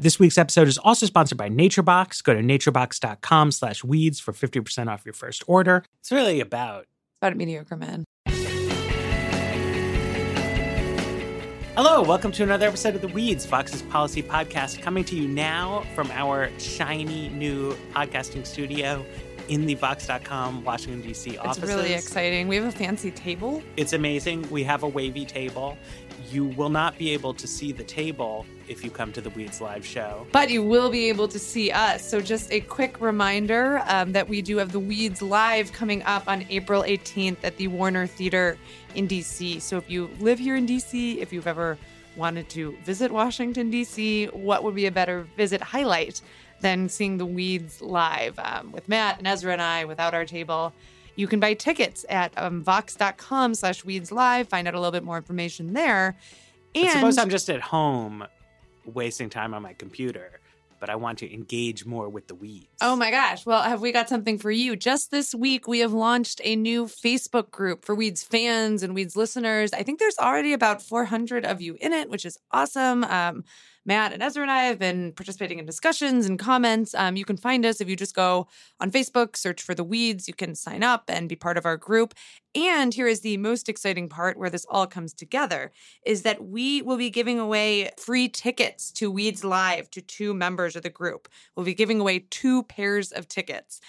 This week's episode is also sponsored by NatureBox. Go to naturebox.com slash weeds for 50% off your first order. It's really about about a mediocre man. Hello, welcome to another episode of The Weeds, Vox's policy podcast, coming to you now from our shiny new podcasting studio in the Vox.com Washington, D.C. offices. It's really exciting. We have a fancy table. It's amazing. We have a wavy table. You will not be able to see the table if you come to the Weeds live show. But you will be able to see us. So, just a quick reminder um, that we do have the Weeds live coming up on April 18th at the Warner Theater in DC. So, if you live here in DC, if you've ever wanted to visit Washington, D.C., what would be a better visit highlight than seeing the Weeds live um, with Matt and Ezra and I without our table? You can buy tickets at um, vox.com slash weeds live, find out a little bit more information there. And I suppose I'm just at home wasting time on my computer but I want to engage more with the weeds. Oh my gosh. Well, have we got something for you? Just this week, we have launched a new Facebook group for Weeds fans and Weeds listeners. I think there's already about 400 of you in it, which is awesome. Um, Matt and Ezra and I have been participating in discussions and comments. Um, you can find us if you just go on Facebook, search for the weeds. You can sign up and be part of our group. And here is the most exciting part where this all comes together is that we will be giving away free tickets to Weeds Live to two members of the group. We'll be giving away two pairs of tickets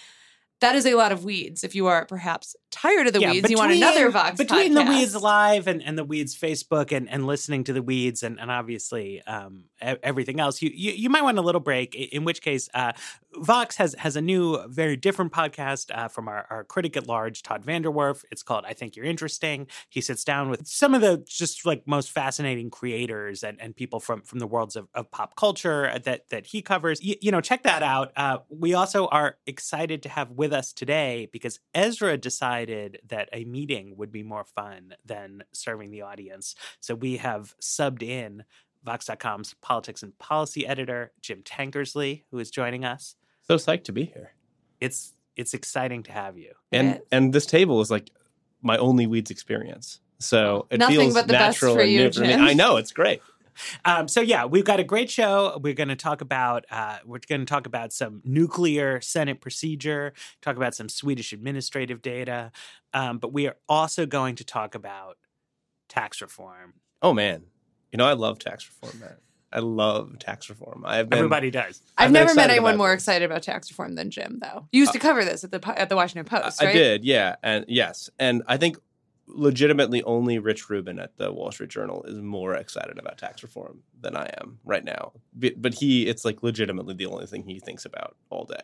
that is a lot of weeds. If you are perhaps tired of the yeah, weeds, between, you want another Vox between podcast. the Weeds Live and, and the Weeds Facebook and, and listening to the Weeds and, and obviously um, everything else, you, you, you might want a little break. In which case, uh, Vox has has a new, very different podcast uh, from our, our critic at large, Todd VanDerWerff. It's called "I Think You're Interesting." He sits down with some of the just like most fascinating creators and, and people from from the worlds of, of pop culture that that he covers. You, you know, check that out. Uh, we also are excited to have with us today because Ezra decided that a meeting would be more fun than serving the audience. So we have subbed in Vox.com's politics and policy editor, Jim Tankersley, who is joining us. So psyched to be here. It's it's exciting to have you. And and this table is like my only weeds experience. So it Nothing feels but the natural best for and you, new for me. Jim. I know it's great. Um, so yeah, we've got a great show. We're going to talk about uh, we're going to talk about some nuclear Senate procedure, talk about some Swedish administrative data, um, but we are also going to talk about tax reform. Oh man, you know I love tax reform, man. I love tax reform. I've been, everybody does. I've, I've never met anyone more this. excited about tax reform than Jim, though. You used uh, to cover this at the at the Washington Post, I, right? I did, yeah, and yes, and I think legitimately only Rich Rubin at the Wall Street Journal is more excited about tax reform than I am right now. But, but he, it's like legitimately the only thing he thinks about all day.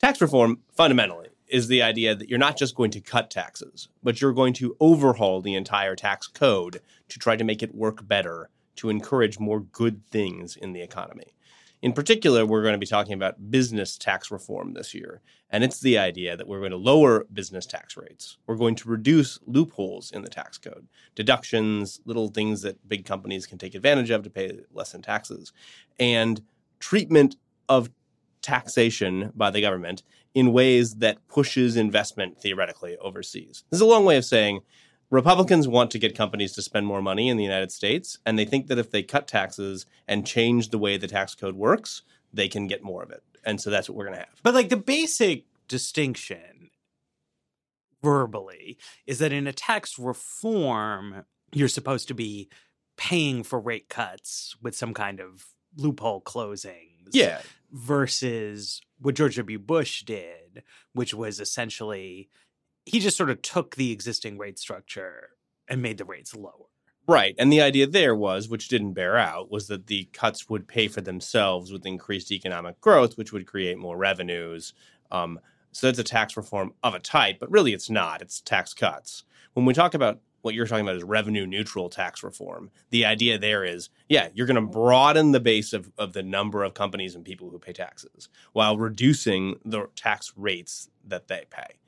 Tax reform fundamentally is the idea that you're not just going to cut taxes, but you're going to overhaul the entire tax code to try to make it work better to encourage more good things in the economy. In particular, we're going to be talking about business tax reform this year. And it's the idea that we're going to lower business tax rates. We're going to reduce loopholes in the tax code, deductions, little things that big companies can take advantage of to pay less in taxes, and treatment of taxation by the government in ways that pushes investment theoretically overseas. This is a long way of saying Republicans want to get companies to spend more money in the United States, and they think that if they cut taxes and change the way the tax code works, they can get more of it. And so that's what we're going to have. But like the basic distinction verbally is that in a tax reform, you're supposed to be paying for rate cuts with some kind of loophole closings. Yeah. Versus what George W. Bush did, which was essentially he just sort of took the existing rate structure and made the rates lower. Right. And the idea there was, which didn't bear out, was that the cuts would pay for themselves with increased economic growth, which would create more revenues. Um, so that's a tax reform of a type, but really it's not. It's tax cuts. When we talk about what you're talking about is revenue neutral tax reform, the idea there is, yeah, you're going to broaden the base of, of the number of companies and people who pay taxes while reducing the tax rates that they pay.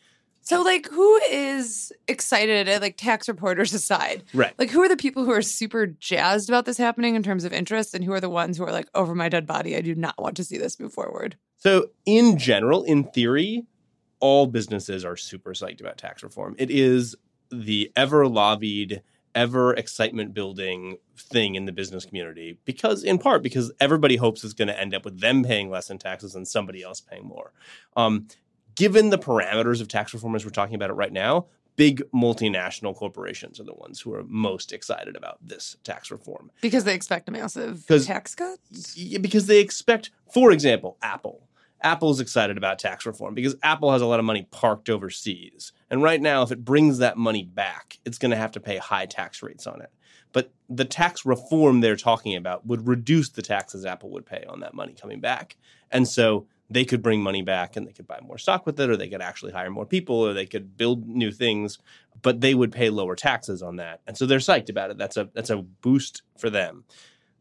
So, like, who is excited, uh, like tax reporters aside? Right. Like, who are the people who are super jazzed about this happening in terms of interest, and who are the ones who are like, over my dead body, I do not want to see this move forward? So, in general, in theory, all businesses are super psyched about tax reform. It is the ever lobbied ever excitement building thing in the business community because in part because everybody hopes it's going to end up with them paying less in taxes and somebody else paying more um, given the parameters of tax reform as we're talking about it right now big multinational corporations are the ones who are most excited about this tax reform because they expect a massive tax cut. Yeah, because they expect, for example, Apple. Apple's excited about tax reform because Apple has a lot of money parked overseas. And right now, if it brings that money back, it's going to have to pay high tax rates on it. But the tax reform they're talking about would reduce the taxes Apple would pay on that money coming back. And so they could bring money back and they could buy more stock with it, or they could actually hire more people, or they could build new things, but they would pay lower taxes on that. And so they're psyched about it. That's a that's a boost for them.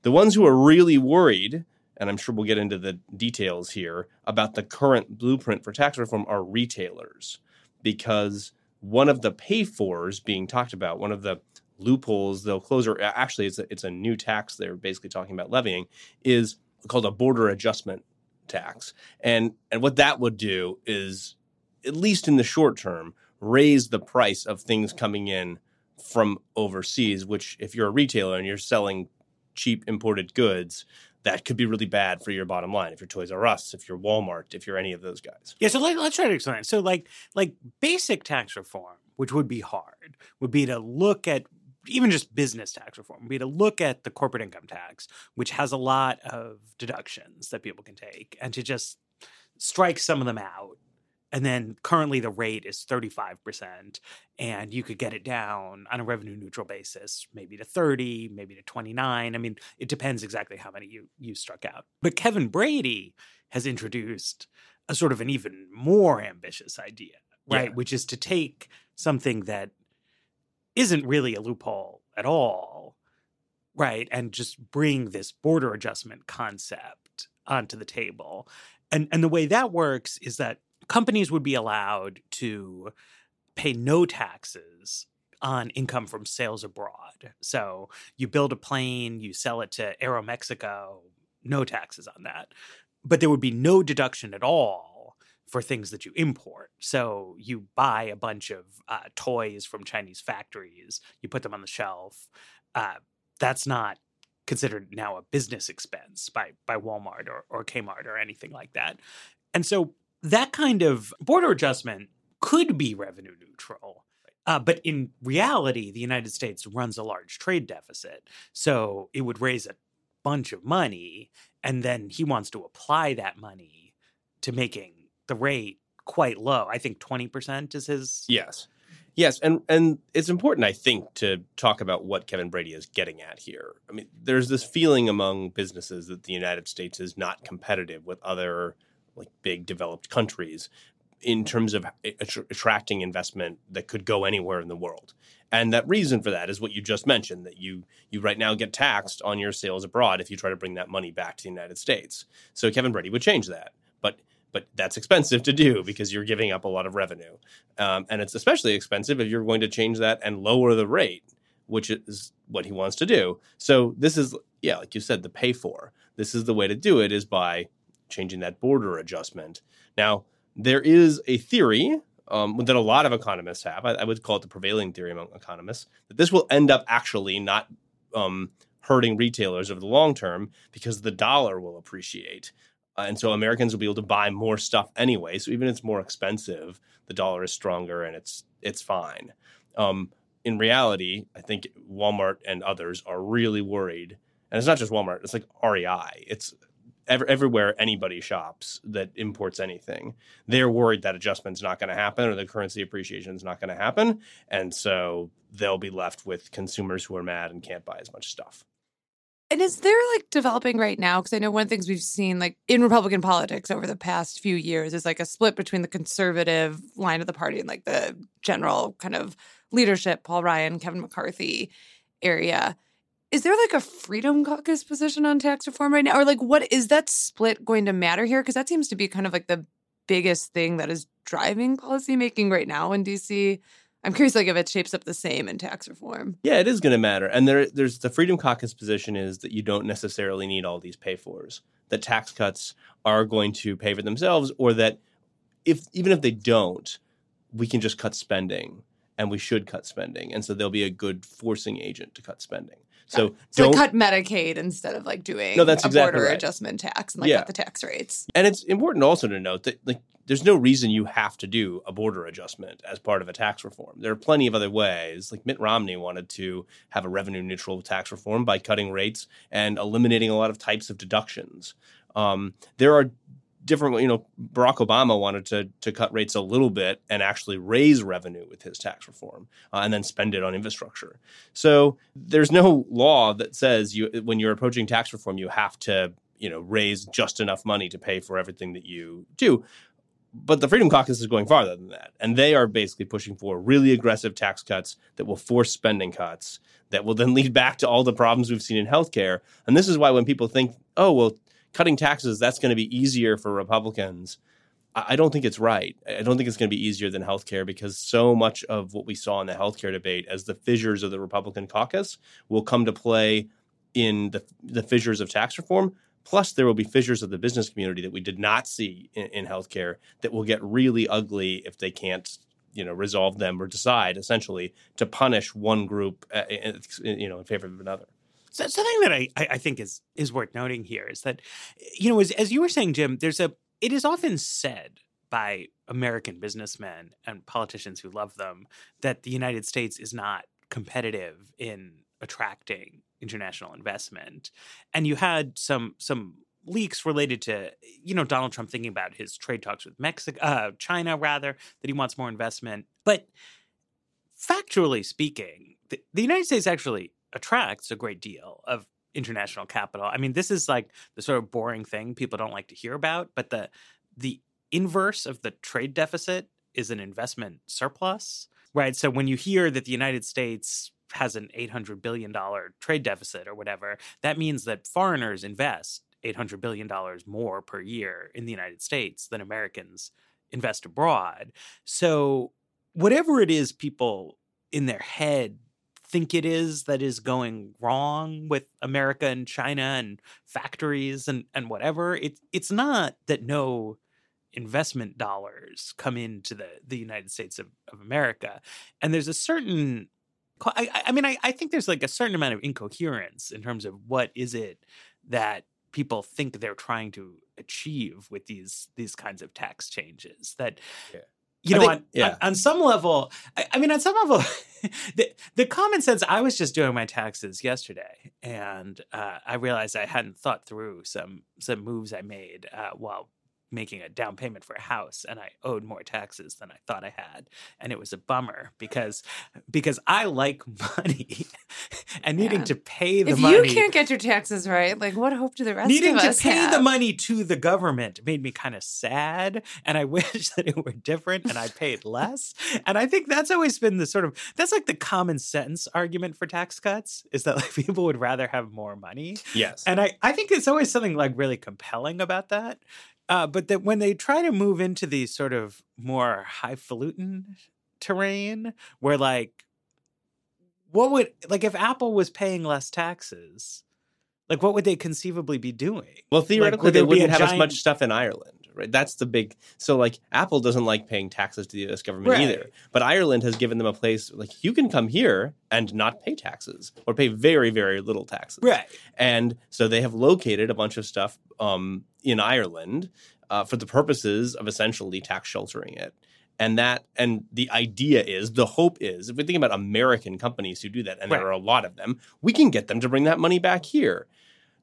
The ones who are really worried, and I'm sure we'll get into the details here, about the current blueprint for tax reform are retailers. Because one of the pay fors being talked about, one of the loopholes they'll close, or actually it's a, it's a new tax they're basically talking about levying, is called a border adjustment tax. And and what that would do is, at least in the short term, raise the price of things coming in from overseas, which if you're a retailer and you're selling cheap imported goods, that could be really bad for your bottom line. If you're Toys R Us, if you're Walmart, if you're any of those guys. Yeah, so let, let's try to explain. So, like, like basic tax reform, which would be hard, would be to look at even just business tax reform, would be to look at the corporate income tax, which has a lot of deductions that people can take, and to just strike some of them out. And then currently the rate is 35%, and you could get it down on a revenue neutral basis, maybe to 30, maybe to 29. I mean, it depends exactly how many you, you struck out. But Kevin Brady has introduced a sort of an even more ambitious idea, right? Yeah. Which is to take something that isn't really a loophole at all, right? And just bring this border adjustment concept onto the table. And and the way that works is that companies would be allowed to pay no taxes on income from sales abroad. So you build a plane, you sell it to Aeromexico, no taxes on that. But there would be no deduction at all for things that you import. So you buy a bunch of uh, toys from Chinese factories, you put them on the shelf. Uh, that's not considered now a business expense by by Walmart or, or Kmart or anything like that. And so that kind of border adjustment could be revenue neutral. Uh, but in reality, the United States runs a large trade deficit. So it would raise a bunch of money. And then he wants to apply that money to making the rate quite low. I think 20% is his. Yes. Yes, and and it's important, I think, to talk about what Kevin Brady is getting at here. I mean, there's this feeling among businesses that the United States is not competitive with other like big developed countries in terms of att- attracting investment that could go anywhere in the world. And that reason for that is what you just mentioned that you you right now get taxed on your sales abroad if you try to bring that money back to the United States. So Kevin Brady would change that. But that's expensive to do because you're giving up a lot of revenue. Um, and it's especially expensive if you're going to change that and lower the rate, which is what he wants to do. So this is, yeah, like you said, the pay for. This is the way to do it is by changing that border adjustment. Now, there is a theory um, that a lot of economists have. I, I would call it the prevailing theory among economists that this will end up actually not um, hurting retailers over the long term because the dollar will appreciate. Uh, and so Americans will be able to buy more stuff anyway. So even if it's more expensive, the dollar is stronger and it's it's fine. Um, in reality, I think Walmart and others are really worried, and it's not just Walmart. It's like REI. It's ev- everywhere anybody shops that imports anything. They're worried that adjustment's not going to happen or the currency appreciation is not going to happen, and so they'll be left with consumers who are mad and can't buy as much stuff. And is there like developing right now? Because I know one of the things we've seen like in Republican politics over the past few years is like a split between the conservative line of the party and like the general kind of leadership, Paul Ryan, Kevin McCarthy area. Is there like a Freedom Caucus position on tax reform right now? Or like what is that split going to matter here? Because that seems to be kind of like the biggest thing that is driving policymaking right now in DC. I'm curious like if it shapes up the same in tax reform. Yeah, it is going to matter. And there, there's the Freedom Caucus position is that you don't necessarily need all these pay fors. That tax cuts are going to pay for themselves, or that if even if they don't, we can just cut spending and we should cut spending. And so they'll be a good forcing agent to cut spending. So So don't like cut Medicaid instead of like doing No, that's a exactly border right. adjustment tax and like Yeah. cut the tax rates. And it's important also to note that like there's no reason you have to do a border adjustment as part of a tax reform. There are plenty of other ways. Like Mitt Romney wanted to have a revenue neutral tax reform by cutting rates and eliminating a lot of types of deductions. Um, there are different you know barack obama wanted to to cut rates a little bit and actually raise revenue with his tax reform uh, and then spend it on infrastructure. So there's no law that says you when you're approaching tax reform you have to you know raise just enough money to pay for everything that you do. But the freedom caucus is going farther than that and they are basically pushing for really aggressive tax cuts that will force spending cuts that will then lead back to all the problems we've seen in healthcare. And this is why when people think oh well cutting taxes that's going to be easier for republicans I don't think it's right. I don't think it's going to be easier than healthcare because so much of what we saw in the healthcare debate as the fissures of the Republican caucus will come to play in the, the fissures of tax reform. Plus, there will be fissures of the business community that we did not see in, in healthcare that will get really ugly if they can't, you know, resolve them or decide essentially to punish one group, uh, you know, in favor of another. So something that I, I think is is worth noting here is that, you know, as, as you were saying, Jim, there's a it is often said by American businessmen and politicians who love them that the United States is not competitive in attracting international investment. And you had some some leaks related to you know Donald Trump thinking about his trade talks with Mexico, uh, China rather, that he wants more investment. But factually speaking, the, the United States actually attracts a great deal of international capital. I mean, this is like the sort of boring thing people don't like to hear about, but the the inverse of the trade deficit is an investment surplus, right? So when you hear that the United States has an 800 billion dollar trade deficit or whatever, that means that foreigners invest 800 billion dollars more per year in the United States than Americans invest abroad. So whatever it is people in their head think it is that is going wrong with America and China and factories and, and whatever, it, it's not that no investment dollars come into the, the United States of, of America. And there's a certain I, I- I mean, I, I think there's like a certain amount of incoherence in terms of what is it that people think they're trying to achieve with these these kinds of tax changes. That Yeah. You I know, think- on, yeah. on, on some level, I, I mean, on some level, the, the common sense. I was just doing my taxes yesterday, and uh, I realized I hadn't thought through some some moves I made uh, while making a down payment for a house and I owed more taxes than I thought I had and it was a bummer mm. because because I like money and needing Yeah. to pay the if money you can't get your taxes right, like what hope do the rest needing of to us pay have? the money to the government made me kind of sad and i wish that it were different and i paid less and i think that's always been the sort of that's like the common sense argument for tax cuts is that like people would rather have more money Yes. and I, I think it's always something like really compelling about that. Uh, but that when they try to move into these sort of more highfalutin terrain, where like, what would like if Apple was paying less taxes, like what would they conceivably be doing? Well, theoretically, would they there be a wouldn't have as much stuff in Ireland, right? That's the big. So, like, Apple doesn't like paying taxes to the U.S. government Right. either. But Ireland has given them a place like you can come here and not pay taxes or pay very, very little taxes. Right. And so they have located a bunch of stuff um, in Ireland uh, for the purposes of essentially tax sheltering it. And that, and the idea is, the hope is, if we think about American companies who do that, and Right. there are a lot of them, we can get them to bring that money back here.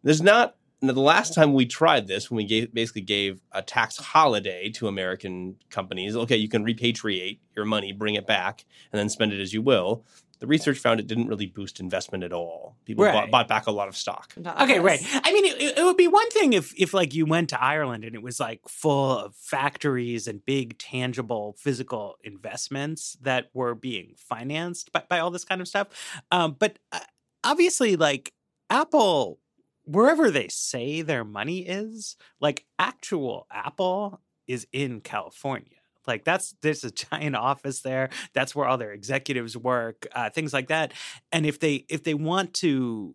There's not. Now, the last time we tried this, when we gave, basically gave a tax holiday to American companies, okay, you can repatriate your money, bring it back, and then spend it as you will. The research found it didn't really boost investment at all. People Right. bought, bought back a lot of stock. Not Okay, us. right. I mean, it, it would be one thing if, if like you went to Ireland and it was like full of factories and big, tangible, physical investments that were being financed by, by all this kind of stuff. Um, but uh, obviously, like Apple, wherever they say their money is, like actual Apple is in California. Like that's there's a giant office there. That's where all their executives work, uh, things like that. And if they if they want to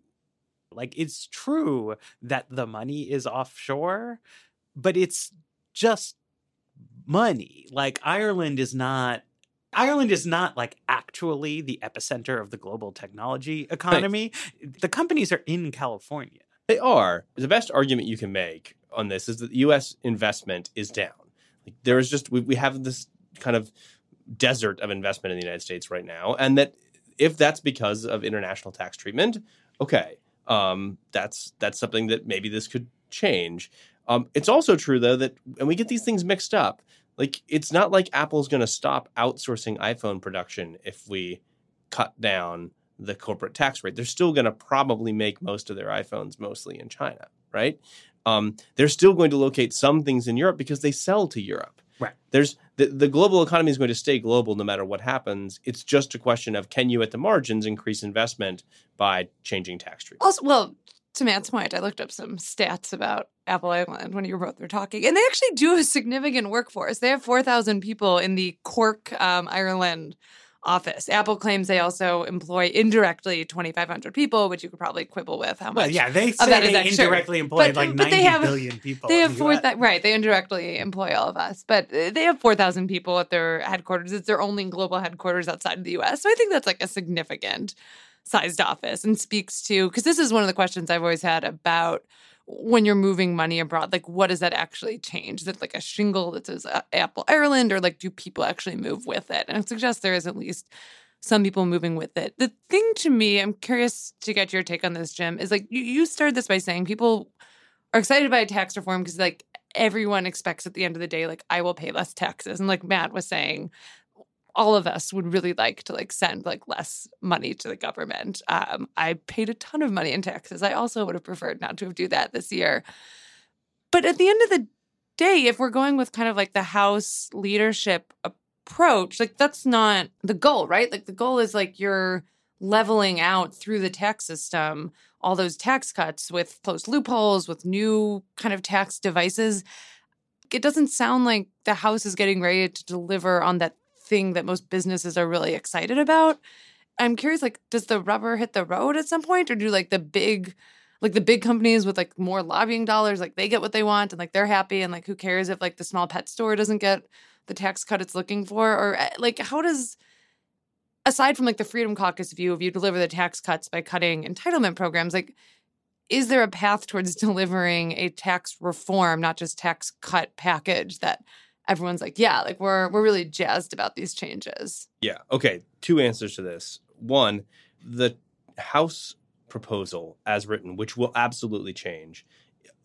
like it's true that the money is offshore, but it's just money. Like Ireland is not Ireland is not like actually the epicenter of the global technology economy. Right. The companies are in California. They are. The best argument you can make on this is that U.S. investment is down. Like there is just we, we have this kind of desert of investment in the United States right now, and that if that's because of international tax treatment, okay, um, that's that's something that maybe this could change. Um, it's also true though that and we get these things mixed up. Like it's not like Apple's going to stop outsourcing iPhone production if we cut down the corporate tax rate. They're still going to probably make most of their iPhones mostly in China, right? Um, they're still going to locate some things in Europe because they sell to Europe. Right. There's the, the global economy is going to stay global no matter what happens. It's just a question of can you at the margins increase investment by changing tax treatment. Also, well, to Matt's point, I looked up some stats about Apple Ireland when you were both were talking, and they actually do a significant workforce. They have four thousand people in the Cork, um, Ireland office. Apple claims they also employ indirectly 2,500 people, which you could probably quibble with how much. Well, yeah, they say they indirectly employ but, like but 90 they have, billion people. They have four that right. They indirectly employ all of us, but uh, they have 4,000 people at their headquarters. It's their only global headquarters outside of the U.S. So I think that's like a significant sized office and speaks to because this is one of the questions I've always had about when you're moving money abroad, like what does that actually change? Is it like a shingle that says uh, Apple Ireland, or like do people actually move with it? And I suggest there is at least some people moving with it. The thing to me, I'm curious to get your take on this, Jim, is like you, you started this by saying people are excited by tax reform because like everyone expects at the end of the day, like I will pay less taxes. And like Matt was saying, all of us would really like to like send like less money to the government. Um, I paid a ton of money in taxes. I also would have preferred not to have do that this year. But at the end of the day, if we're going with kind of like the House leadership approach, like that's not the goal, right? Like the goal is like you're leveling out through the tax system all those tax cuts with closed loopholes, with new kind of tax devices. It doesn't sound like the House is getting ready to deliver on that thing that most businesses are really excited about. I'm curious, like, does the rubber hit the road at some point, or do like the big, like the big companies with like more lobbying dollars, like they get what they want and like they're happy, and like who cares if like the small pet store doesn't get the tax cut it's looking for, or eh, like how does aside from like the Freedom Caucus view of you deliver the tax cuts by cutting entitlement programs, like is there a path towards delivering a tax reform, not just tax cut package that everyone's like, yeah, like we're we're really jazzed about these changes. Yeah. Okay. Two answers to this. One, the House proposal as written, which will absolutely change,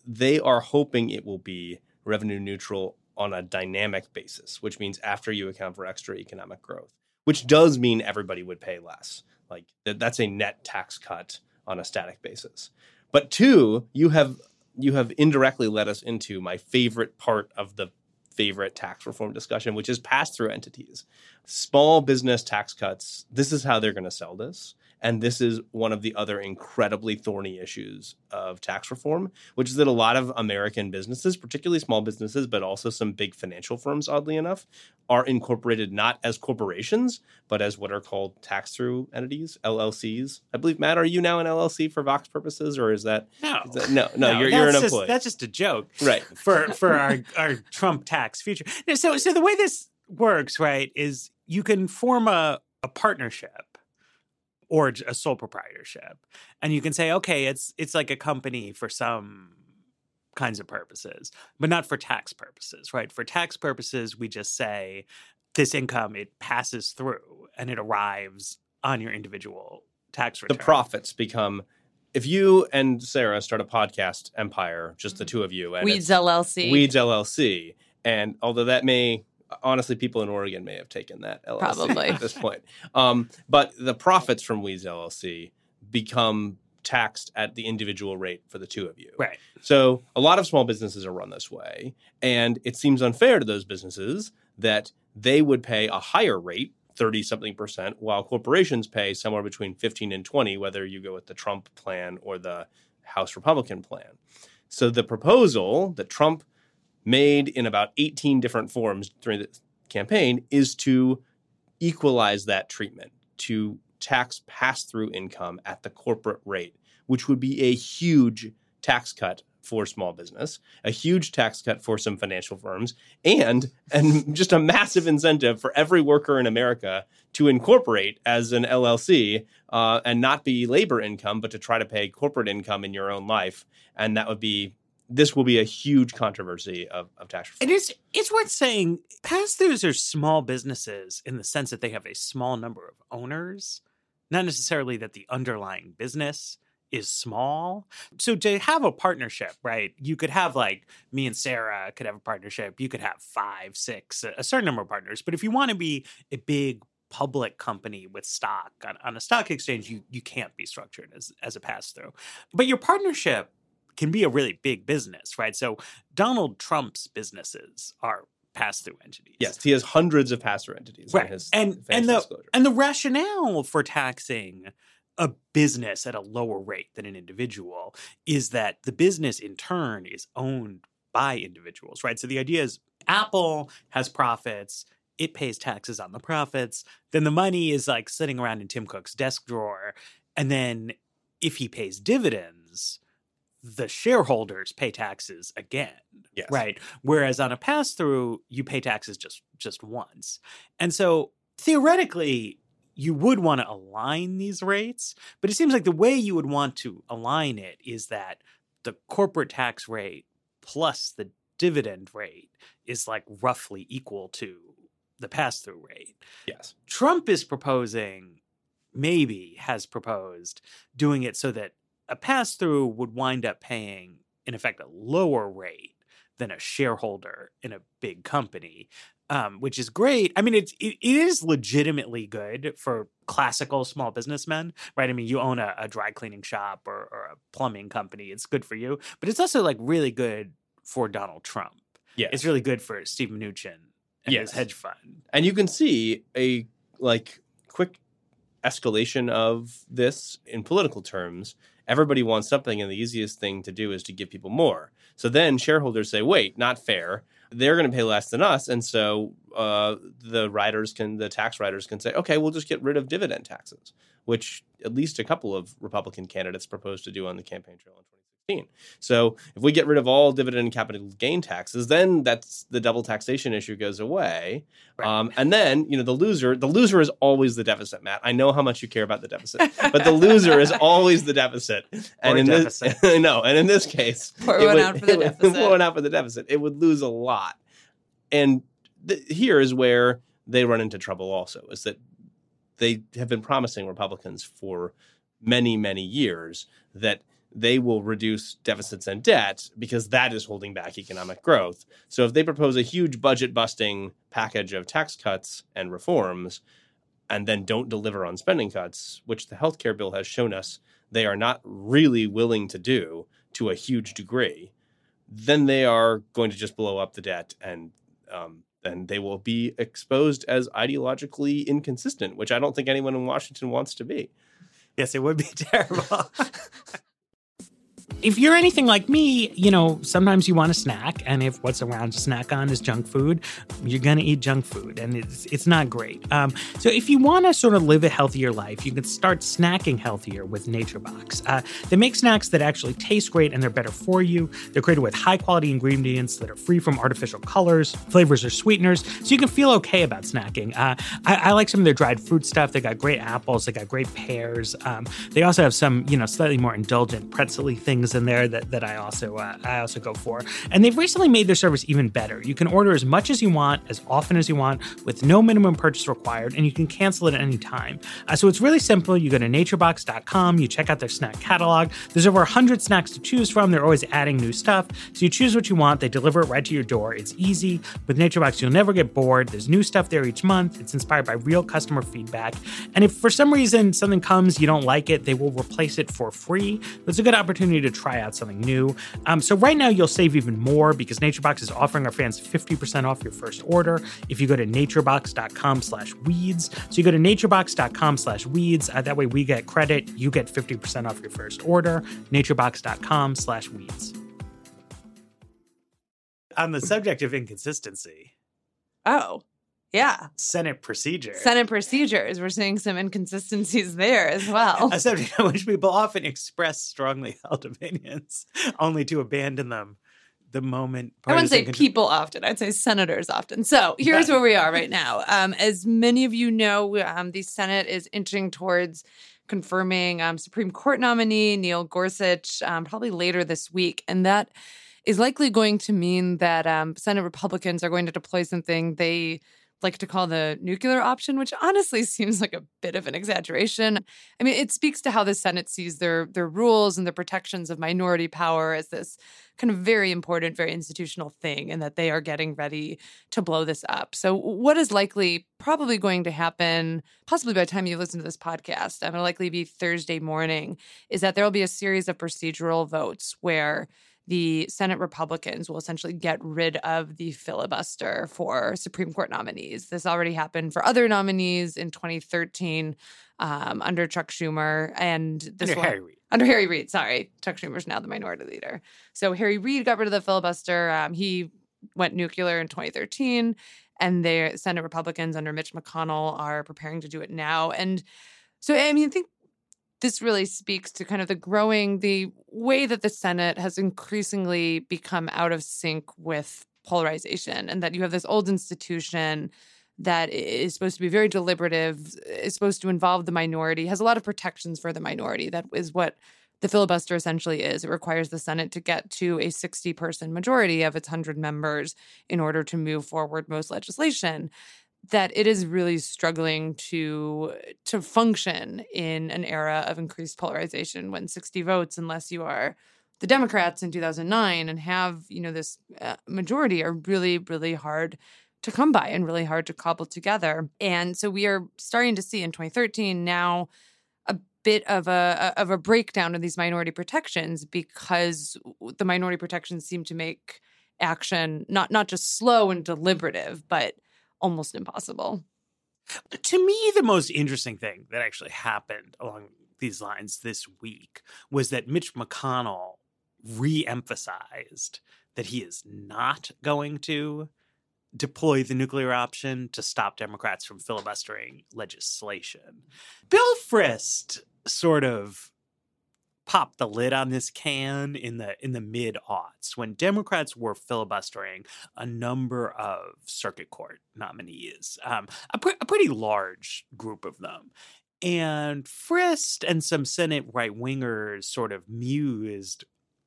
they are hoping it will be revenue neutral on a dynamic basis, which means after you account for extra economic growth, which does mean everybody would pay less. Like that's a net tax cut on a static basis. But two, you have you have indirectly led us into my favorite part of the favorite tax reform discussion, which is pass through entities. Small business tax cuts, this is how they're going to sell this. And this is one of the other incredibly thorny issues of tax reform, which is that a lot of American businesses, particularly small businesses, but also some big financial firms, oddly enough, are incorporated not as corporations, but as what are called tax through entities, LLCs. I believe, Matt, are you now an LLC for Vox purposes, or is that no, is that, no, no, no, you're, you're an just, employee. That's just a joke, right? For for our our Trump tax future. So so the way this works, right, is you can form a a partnership or a sole proprietorship. And you can say okay it's it's like a company for some kinds of purposes but not for tax purposes right? For tax purposes we just say this income it passes through and it arrives on your individual tax return. the profits become if you and Sarah start a podcast empire, just the mm-hmm. two of you, and Weeds LLC, Weeds LLC, and although that may honestly, people in Oregon may have taken that LLC Probably. at this point. Um, but the profits from Weeds LLC become taxed at the individual rate for the two of you. Right. So a lot of small businesses are run this way, and it seems unfair to those businesses that they would pay a higher rate 30 something percent while corporations pay somewhere between 15 and 20 whether you go with the Trump plan or the House Republican plan. So the proposal that Trump made in about 18 different forms during the campaign is to equalize that treatment, to tax pass through income at the corporate rate, which would be a huge tax cut for small business, a huge tax cut for some financial firms, and and just a massive incentive for every worker in America to incorporate as an LLC uh, and not be labor income, but to try to pay corporate income in your own life. And that would be this will be a huge controversy of, of tax reform. It is it's worth saying pass throughs are small businesses in the sense that they have a small number of owners, not necessarily that the underlying business is small. So to have a partnership, right? You could have like me and Sarah could have a partnership. You could have five, six, a certain number of partners. But if you want to be a big public company with stock on, on a stock exchange, you you can't be structured as as a pass through. But your partnership can be a really big business, right? So Donald Trump's businesses are pass through entities. Yes, he has hundreds of pass through entities. Right. and and the disclosure. and the rationale for taxing a business at a lower rate than an individual is that the business in turn is owned by individuals, right? So the idea is Apple has profits, it pays taxes on the profits, then the money is like sitting around in Tim Cook's desk drawer, and then if he pays dividends, the shareholders pay taxes again. Yes. Right. Whereas on a pass through, you pay taxes just just once. And so theoretically, you would want to align these rates, but it seems like the way you would want to align it is that the corporate tax rate plus the dividend rate is like roughly equal to the pass through rate. Yes. Trump is proposing, maybe has proposed, doing it so that a pass through would wind up paying, in effect, a lower rate than a shareholder in a big company um, which is great. I mean, it's it, it is legitimately good for classical small businessmen, right? I mean, you own a, a dry cleaning shop or, or, a plumbing company; it's good for you. But it's also like really good for Donald Trump. Yeah, it's really good for Steve Mnuchin and yes. his hedge fund. And you can see a like quick escalation of this in political terms. Everybody wants something, and the easiest thing to do is to give people more. So then shareholders say, "Wait, not fair." they're going to pay less than us, and so uh, the writers can, the tax writers can say, okay, we'll just get rid of dividend taxes, which at least a couple of Republican candidates proposed to do on the campaign trail in 2016. So if we get rid of all dividend and capital gain taxes, then that's the double taxation issue goes away. Right. Um, and then you know the loser, the loser is always the deficit. Matt, I know how much you care about the deficit, but the loser is always the deficit. And in deficit. this, no, and in this case, pour one would, out for the deficit. Pour one out for the deficit. It would lose a lot. And th- here is where they run into trouble. Also, is that they have been promising Republicans for many, many years that they will reduce deficits and debt because that is holding back economic growth. So if they propose a huge budget busting package of tax cuts and reforms and then don't deliver on spending cuts, which the healthcare bill has shown us they are not really willing to do to a huge degree, then they are going to just blow up the debt and um, and they will be exposed as ideologically inconsistent, which I don't think anyone in Washington wants to be. Yes, it would be terrible. If you're anything like me, you know, sometimes you want a snack, and if what's around to snack on is junk food, you're gonna eat junk food, and it's it's not great. Um, so if you want to sort of live a healthier life, you can start snacking healthier with NatureBox. Uh, they make snacks that actually taste great and they're better for you. They're created with high quality ingredients that are free from artificial colors, flavors, or sweeteners, so you can feel okay about snacking. Uh, I, I, like some of their dried fruit stuff. They got great apples, they got great pears. Um, they also have some, you know, slightly more indulgent pretzely things in there that, that I also uh, I also go for. And they've recently made their service even better. You can order as much as you want, as often as you want, with no minimum purchase required, and you can cancel it at any time. Uh, so it's really simple. You go to naturebox.com, you check out their snack catalog. There's over 100 snacks to choose from. They're always adding new stuff. So you choose what you want, they deliver it right to your door. It's easy. With NatureBox, you'll never get bored. There's new stuff there each month. It's inspired by real customer feedback. And if for some reason something comes, you don't like it, they will replace it for free. That's a good opportunity to try out something new. Um, so right now you'll save even more because NatureBox is offering our fans 50% off your first order if you go to naturebox.com slash weeds. So you go to naturebox.com slash weeds. Uh, that way we get credit. You get 50% off your first order. naturebox.com slash weeds. On the subject of inconsistency. Oh. Yeah. Senate procedure. Senate procedures. We're seeing some inconsistencies there as well. A subject on which people often express strongly held opinions, only to abandon them the moment. I wouldn't say partisan people often. I'd say senators often. So here's Yeah. where we are right now. Um, as many of you know, um, the Senate is inching towards confirming um, Supreme Court nominee Neil Gorsuch um, probably later this week, and that is likely going to mean that um, Senate Republicans are going to deploy something they like to call the nuclear option, which honestly seems like a bit of an exaggeration. I mean, it speaks to how the Senate sees their their rules and the protections of minority power as this kind of very important, very institutional thing, and that they are getting ready to blow this up. So, what is likely probably going to happen, possibly by the time you listen to this podcast, um, it'll likely be Thursday morning, is that there will be a series of procedural votes where the Senate Republicans will essentially get rid of the filibuster for Supreme Court nominees. This already happened for other nominees in 2013 um, under Chuck Schumer, and this Under will- Harry Reid. under Harry Reid. Sorry, Chuck Schumer's now the minority leader. So Harry Reid got rid of the filibuster. Um, he went nuclear in 2013, and the Senate Republicans under Mitch McConnell are preparing to do it now. And so, I mean, I think this really speaks to kind of the growing the way that the Senate has increasingly become out of sync with polarization, and that you have this old institution that is supposed to be very deliberative, is supposed to involve the minority, has a lot of protections for the minority. That is what the filibuster essentially is. It requires the Senate to get to a 60 person majority of its 100 members in order to move forward most legislation. That it is really struggling to to function in an era of increased polarization when 60 votes, unless you are the Democrats in 2009 and have you know this uh, majority, are really really hard to come by and really hard to cobble together. And so we are starting to see in 2013 now a bit of a of a breakdown of these minority protections because the minority protections seem to make action not not just slow and deliberative, but almost impossible. To me, the most interesting thing that actually happened along these lines this week was that Mitch McConnell re emphasized that he is not going to deploy the nuclear option to stop Democrats from filibustering legislation. Bill Frist sort of popped the lid on this can in the in the mid aughts when Democrats were filibustering a number of circuit court nominees, um, a, a pretty large group of them. And Frist and some Senate right wingers sort of mused,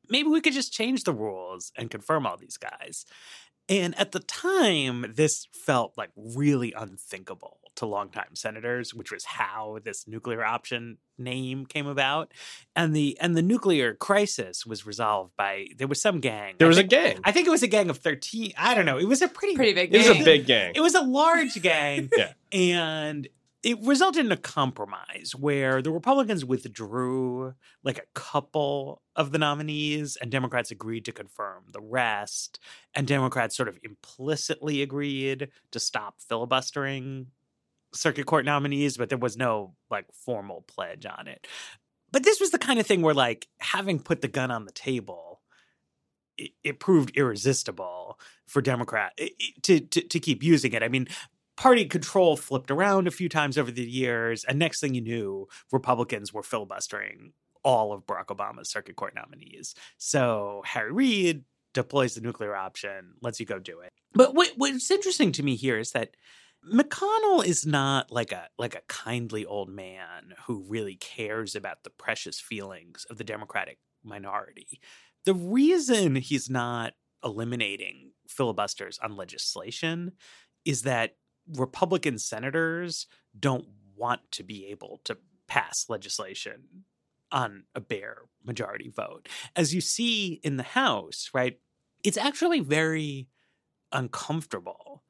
maybe we could just change the rules and confirm all these guys. And at the time, this felt like really unthinkable to longtime senators, which was how this nuclear option name came about. And the and the nuclear crisis was resolved by there was some gang. There I was a gang. I think it was a gang of 13. I don't know. It was a pretty Pretty big It was a big gang. it was a large gang. Yeah. And it resulted in a compromise where the Republicans withdrew like a couple of the nominees and Democrats agreed to confirm the rest. And Democrats sort of implicitly agreed to stop filibustering circuit court nominees, but there was no like formal pledge on it. But this was the kind of thing where like having put the gun on the table, it, it proved irresistible for Democrat to, to to keep using it. I mean, party control flipped around a few times over the years, and next thing you knew, Republicans were filibustering all of Barack Obama's circuit court nominees. So Harry Reid deploys the nuclear option, lets you go do it. But what, what's interesting to me here is that McConnell is not like a like a kindly old man who really cares about the precious feelings of the Democratic minority. The reason he's not eliminating filibusters on legislation is that Republican senators don't want to be able to pass legislation on a bare majority vote. As you see in the House, right? It's actually very uncomfortable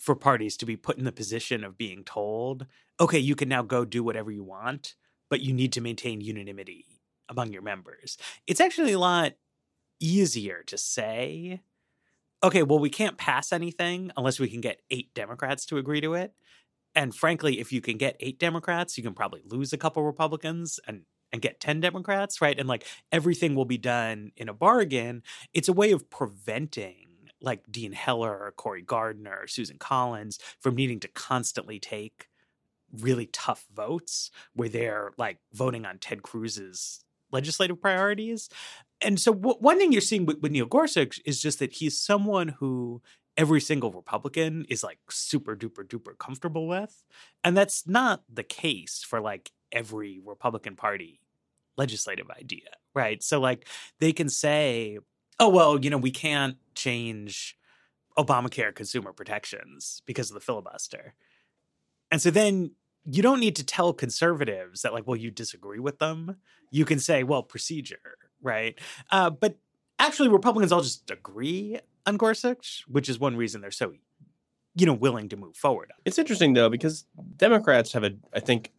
for parties to be put in the position of being told, okay, you can now go do whatever you want, but you need to maintain unanimity among your members. It's actually a lot easier to say, okay, well, we can't pass anything unless we can get eight Democrats to agree to it. And frankly, if you can get eight Democrats, you can probably lose a couple Republicans and and get 10 Democrats, right? And like everything will be done in a bargain. It's a way of preventing like Dean Heller or Cory Gardner or Susan Collins from needing to constantly take really tough votes where they're like voting on Ted Cruz's legislative priorities. And so, w- one thing you're seeing with, with Neil Gorsuch is just that he's someone who every single Republican is like super duper duper comfortable with. And that's not the case for like every Republican Party legislative idea, right? So, like, they can say, oh, well, you know, we can't change Obamacare consumer protections because of the filibuster. And so then you don't need to tell conservatives that, like, well, you disagree with them. You can say, well, procedure, right? Uh, but actually, Republicans all just agree on Gorsuch, which is one reason they're so, you know, willing to move forward. It's interesting though because Democrats have a, I think,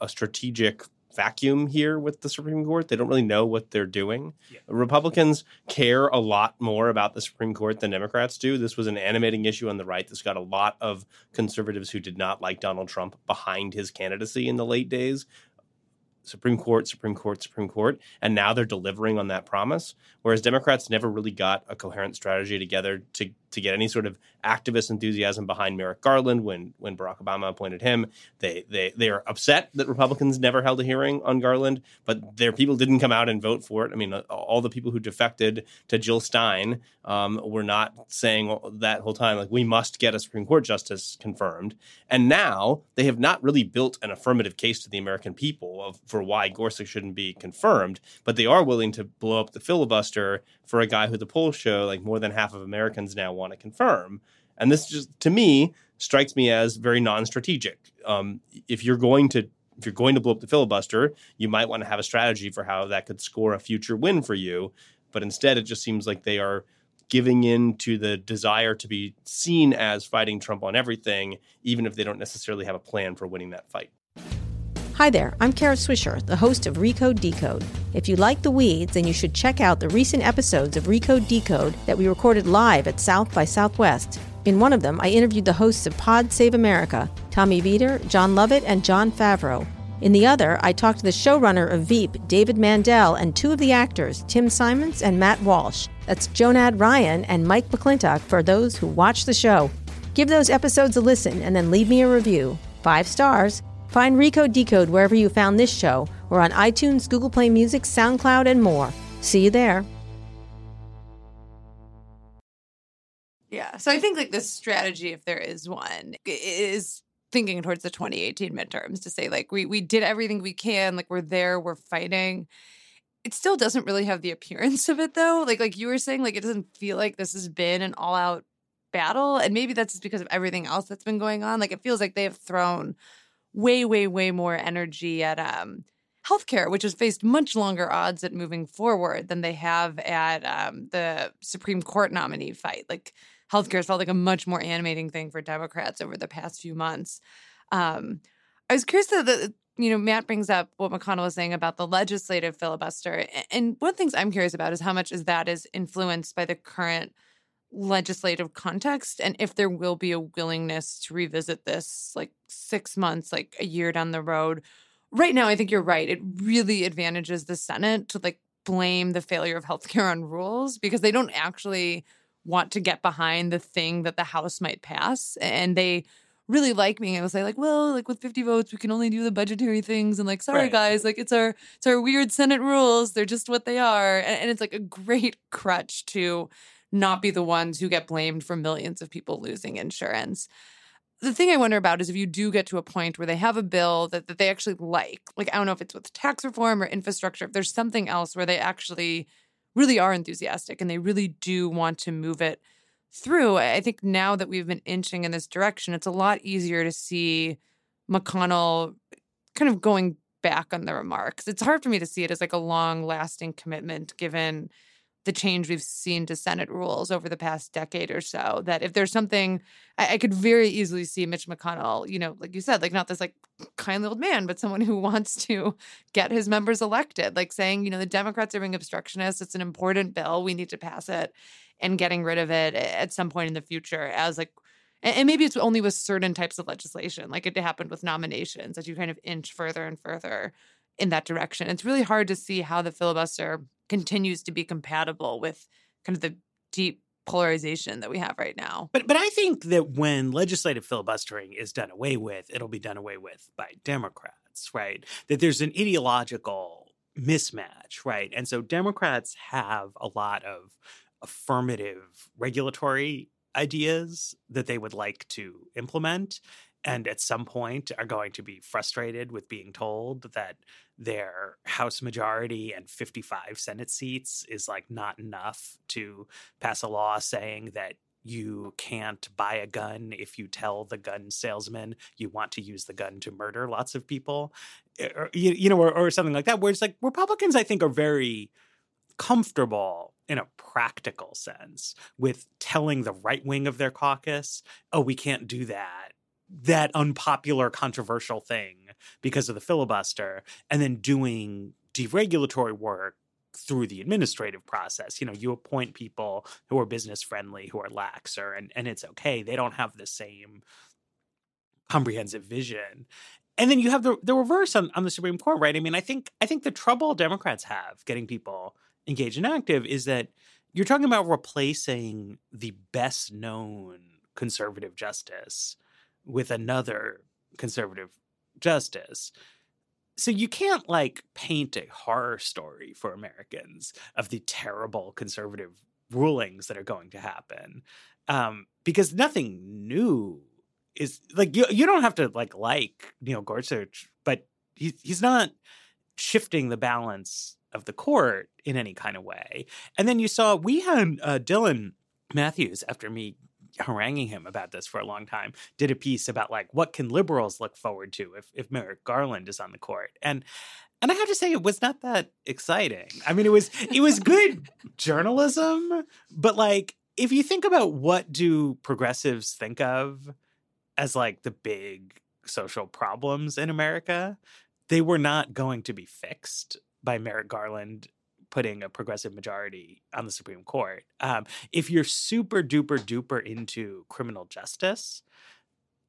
a strategic vacuum here with the Supreme Court. They don't really know what they're doing. Yeah. Republicans care a lot more about the Supreme Court than Democrats do. This was an animating issue on the right. This got a lot of conservatives who did not like Donald Trump behind his candidacy in the late days. Supreme Court, Supreme Court, Supreme Court, and now they're delivering on that promise. Whereas Democrats never really got a coherent strategy together to to get any sort of activist enthusiasm behind Merrick Garland when when Barack Obama appointed him. They they they are upset that Republicans never held a hearing on Garland, but their people didn't come out and vote for it. I mean, all the people who defected to Jill Stein um, were not saying that whole time like we must get a Supreme Court justice confirmed. And now they have not really built an affirmative case to the American people of for why Gorsuch shouldn't be confirmed, but they are willing to blow up the filibuster for a guy who the polls show like more than half of Americans now want to confirm. And this just to me strikes me as very non-strategic. Um, if you're going to if you're going to blow up the filibuster, you might want to have a strategy for how that could score a future win for you. But instead, it just seems like they are giving in to the desire to be seen as fighting Trump on everything, even if they don't necessarily have a plan for winning that fight. Hi there, I'm Kara Swisher, the host of Recode Decode. If you like the weeds, then you should check out the recent episodes of Recode Decode that we recorded live at South by Southwest. In one of them, I interviewed the hosts of Pod Save America, Tommy Vietor, Jon Lovett, and Jon Favreau. In the other, I talked to the showrunner of Veep, David Mandel, and two of the actors, Tim Simons and Matt Walsh. That's Jonah Ryan and Mike McLintock for those who watch the show. Give those episodes a listen and then leave me a review. Five stars. Find Recode Decode wherever you found this show or on iTunes, Google Play Music, SoundCloud, and more. See you there. Yeah. So I think like this strategy, if there is one, is thinking towards the 2018 midterms to say like we we did everything we can, like we're there, we're fighting. It still doesn't really have the appearance of it though. Like like you were saying, like it doesn't feel like this has been an all out battle. And maybe that's just because of everything else that's been going on. Like it feels like they have thrown way, way, way more energy at um, healthcare, which has faced much longer odds at moving forward than they have at um, the Supreme Court nominee fight. Like healthcare has felt like a much more animating thing for Democrats over the past few months. Um, I was curious that the you know Matt brings up what McConnell was saying about the legislative filibuster, and one of the things I'm curious about is how much is that is influenced by the current legislative context and if there will be a willingness to revisit this like six months, like a year down the road. Right now, I think you're right. It really advantages the Senate to like blame the failure of healthcare on rules because they don't actually want to get behind the thing that the House might pass. And they really like being able to say, like, well, like with 50 votes, we can only do the budgetary things. And like, sorry right. guys, like it's our it's our weird Senate rules. They're just what they are. And, and it's like a great crutch to not be the ones who get blamed for millions of people losing insurance. The thing I wonder about is if you do get to a point where they have a bill that, that they actually like, like I don't know if it's with tax reform or infrastructure, if there's something else where they actually really are enthusiastic and they really do want to move it through. I think now that we've been inching in this direction, it's a lot easier to see McConnell kind of going back on the remarks. It's hard for me to see it as like a long lasting commitment given the change we've seen to Senate rules over the past decade or so. That if there's something, I, I, could very easily see Mitch McConnell, you know, like you said, like not this like kindly old man, but someone who wants to get his members elected, like saying, you know, the Democrats are being obstructionists. It's an important bill. We need to pass it and getting rid of it at some point in the future as like, and maybe it's only with certain types of legislation, like it happened with nominations, as you kind of inch further and further in that direction. It's really hard to see how the filibuster continues to be compatible with kind of the deep polarization that we have right now. But but I think that when legislative filibustering is done away with, it'll be done away with by Democrats, right? That there's an ideological mismatch, right? And so Democrats have a lot of affirmative regulatory ideas that they would like to implement and at some point are going to be frustrated with being told that their House majority and 55 Senate seats is like not enough to pass a law saying that you can't buy a gun if you tell the gun salesman you want to use the gun to murder lots of people, eh, or, you, you know, or, or something like that. Where it's like Republicans, I think, are very comfortable in a practical sense with telling the right wing of their caucus, oh, we can't do that that unpopular, controversial thing because of the filibuster, and then doing deregulatory work through the administrative process. You know, you appoint people who are business friendly, who are laxer, and, and it's okay. They don't have the same comprehensive vision. And then you have the the reverse on, on the Supreme Court, right? I mean, I think I think the trouble Democrats have getting people engaged and active is that you're talking about replacing the best known conservative justice with another conservative justice. So you can't like paint a horror story for Americans of the terrible conservative rulings that are going to happen. Um, because nothing new is like you you don't have to like like Neil Gorsuch, but he, he's not shifting the balance of the court in any kind of way. And then you saw we had uh, Dylan Matthews after me haranguing him about this for a long time, did a piece about like what can liberals look forward to if if Merrick Garland is on the court. And and I have to say it was not that exciting. I mean it was it was good journalism, but like if you think about what do progressives think of as like the big social problems in America, they were not going to be fixed by Merrick Garland putting a progressive majority on the Supreme Court. Um, if you're super duper duper into criminal justice,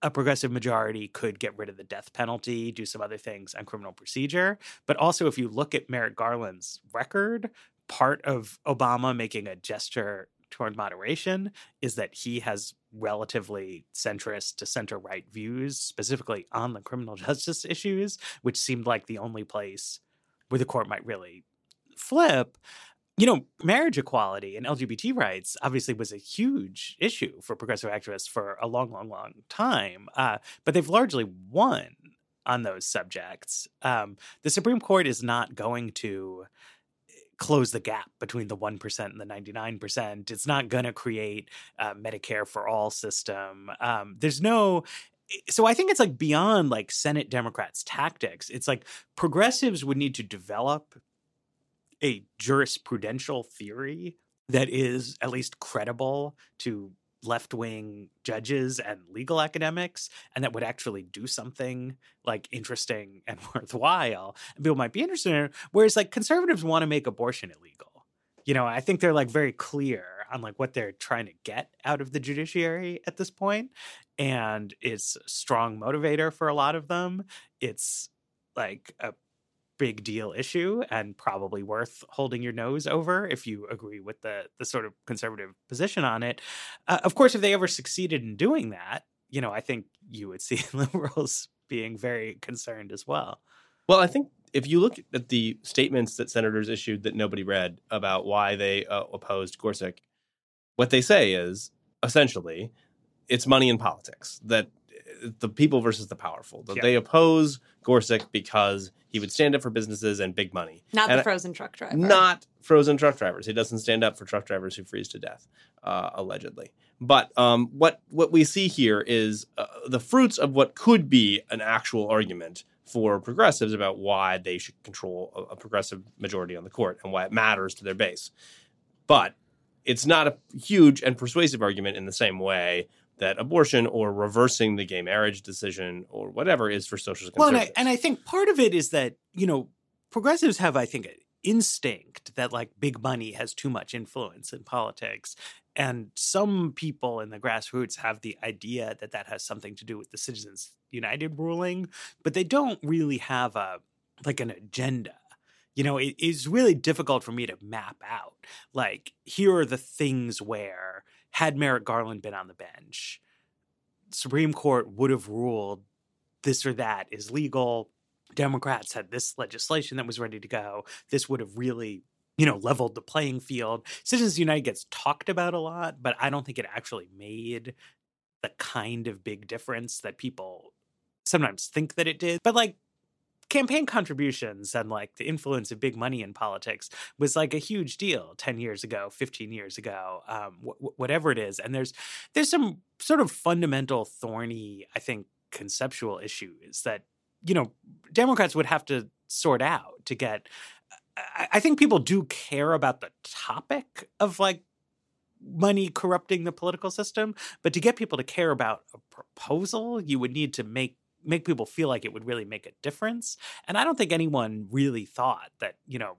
a progressive majority could get rid of the death penalty, do some other things on criminal procedure. But also, if you look at Merrick Garland's record, part of Obama making a gesture toward moderation is that he has relatively centrist to center right views, specifically on the criminal justice issues, which seemed like the only place where the court might really flip, you know, marriage equality and LGBT rights obviously was a huge issue for progressive activists for a long, long, long time. Uh, but they've largely won on those subjects. Um, the Supreme Court is not going to close the gap between the 1% and the 99%. It's not going to create a Medicare for all system. Um, there's no so I think it's like beyond like Senate Democrats' tactics. It's like progressives would need to develop a jurisprudential theory that is at least credible to left wing judges and legal academics, and that would actually do something like interesting and worthwhile. And people might be interested in it. Whereas, like, conservatives want to make abortion illegal. You know, I think they're like very clear on like what they're trying to get out of the judiciary at this point, and it's a strong motivator for a lot of them. It's like a big deal issue and probably worth holding your nose over if you agree with the the sort of conservative position on it. Uh, of course, if they ever succeeded in doing that, you know, I think you would see liberals being very concerned as well. Well, I think if you look at the statements that senators issued that nobody read about why they uh, opposed Gorsuch, what they say is essentially it's money in politics that the people versus the powerful. That yeah. they oppose Gorsuch because he would stand up for businesses and big money. Not and the frozen truck driver. Not frozen truck drivers. He doesn't stand up for truck drivers who freeze to death, uh, allegedly. But um, what what we see here is uh, the fruits of what could be an actual argument for progressives about why they should control a, a progressive majority on the court and why it matters to their base. But it's not a huge and persuasive argument in the same way that abortion or reversing the gay marriage decision or whatever is for social well, and I, and I think part of it is that you know progressives have, I think, an instinct that like big money has too much influence in politics, and some people in the grassroots have the idea that that has something to do with the Citizens United ruling, but they don't really have a like an agenda you know, it is really difficult for me to map out. Like, here are the things where, had Merrick Garland been on the bench, Supreme Court would have ruled this or that is legal. Democrats had this legislation that was ready to go. This would have really, you know, leveled the playing field. Citizens United gets talked about a lot, but I don't think it actually made the kind of big difference that people sometimes think that it did. But like campaign contributions and like the influence of big money in politics was like a huge deal 10 years ago 15 years ago um, wh- whatever it is. And there's there's some sort of fundamental thorny i think conceptual issues that you know democrats would have to sort out to get I, I think people do care about the topic of like money corrupting the political system but to get people to care about a proposal you would need to make make people feel like it would really make a difference. And I don't think anyone really thought that, you know,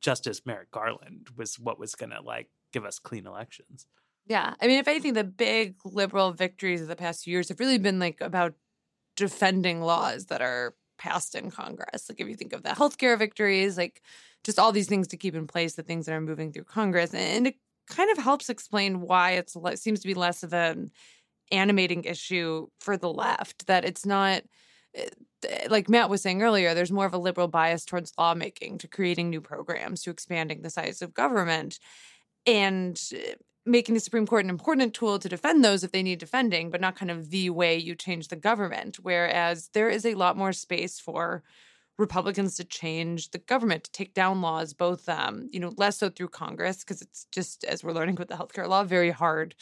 Justice Merrick Garland was what was going to like give us clean elections. Yeah. I mean, if anything, the big liberal victories of the past years have really been like about defending laws that are passed in Congress. Like if you think of the healthcare victories, like just all these things to keep in place, the things that are moving through Congress. And it kind of helps explain why it seems to be less of an animating issue for the left that it's not eh, like Matt was saying earlier, there's more of a liberal bias towards lawmaking, to creating new programs, to expanding the size of government, and eh, making the Supreme Court an important tool to defend those if they need defending, but not kind of the way you change the government. Whereas there is a lot more space for Republicans to change the government, to take down laws, both, um, you know, less so through Congress, because it's just, as we're learning with the healthcare law, very hard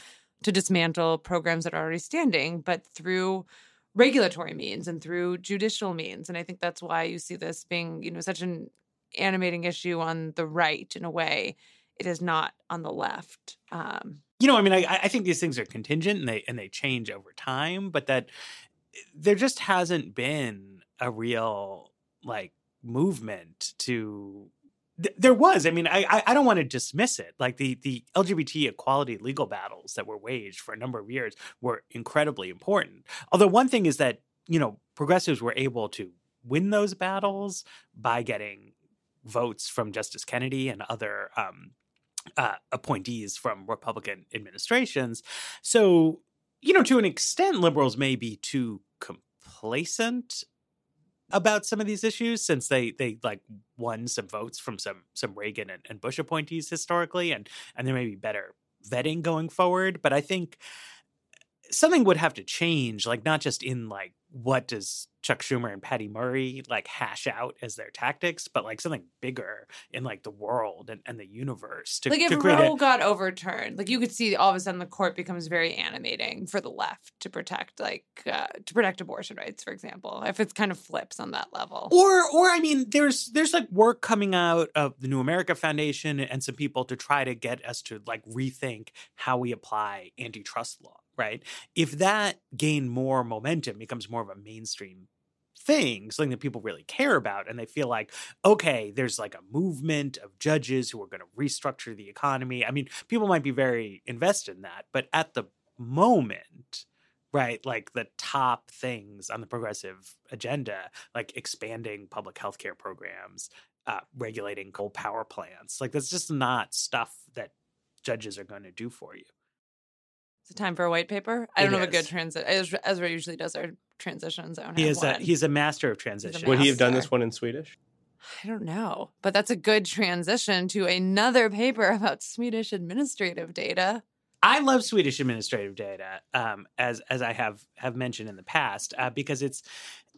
to dismantle programs that are already standing, but through regulatory means and through judicial means. And I think that's why you see this being, you know, such an animating issue on the right in a way it is not on the left. Um, you know, I mean, I, I think these things are contingent and they and they change over time, but that there just hasn't been a real like movement to there was. I mean, I I don't want to dismiss it. Like the the LGBT equality legal battles that were waged for a number of years were incredibly important. Although one thing is that you know progressives were able to win those battles by getting votes from Justice Kennedy and other um, uh, appointees from Republican administrations. So you know, to an extent, liberals may be too complacent about some of these issues since they they like won some votes from some some Reagan and, and Bush appointees historically, and and there may be better vetting going forward. But I think something would have to change, like not just in like what does Chuck Schumer and Patty Murray like hash out as their tactics, but like something bigger in like the world and, and the universe. To, like if to Roe a- got overturned, like you could see all of a sudden the court becomes very animating for the left to protect like uh, to protect abortion rights, for example. If it's kind of flips on that level, or or I mean, there's there's like work coming out of the New America Foundation and some people to try to get us to like rethink how we apply antitrust law right? If that gained more momentum, becomes more of a mainstream thing, something that people really care about, and they feel like, okay, there's like a movement of judges who are going to restructure the economy. I mean, people might be very invested in that, but at the moment, right, like the top things on the progressive agenda, like expanding public health care programs, uh, regulating coal power plants, like that's just not stuff that judges are going to do for you. Is it time for a white paper? I don't have a good transit. Ezra usually does our transitions. I don't he is one. a he's a master of transition. Would he have done this one in Swedish? I don't know, but that's a good transition to another paper about Swedish administrative data. I love Swedish administrative data, um, as as I have have mentioned in the past, uh, because it's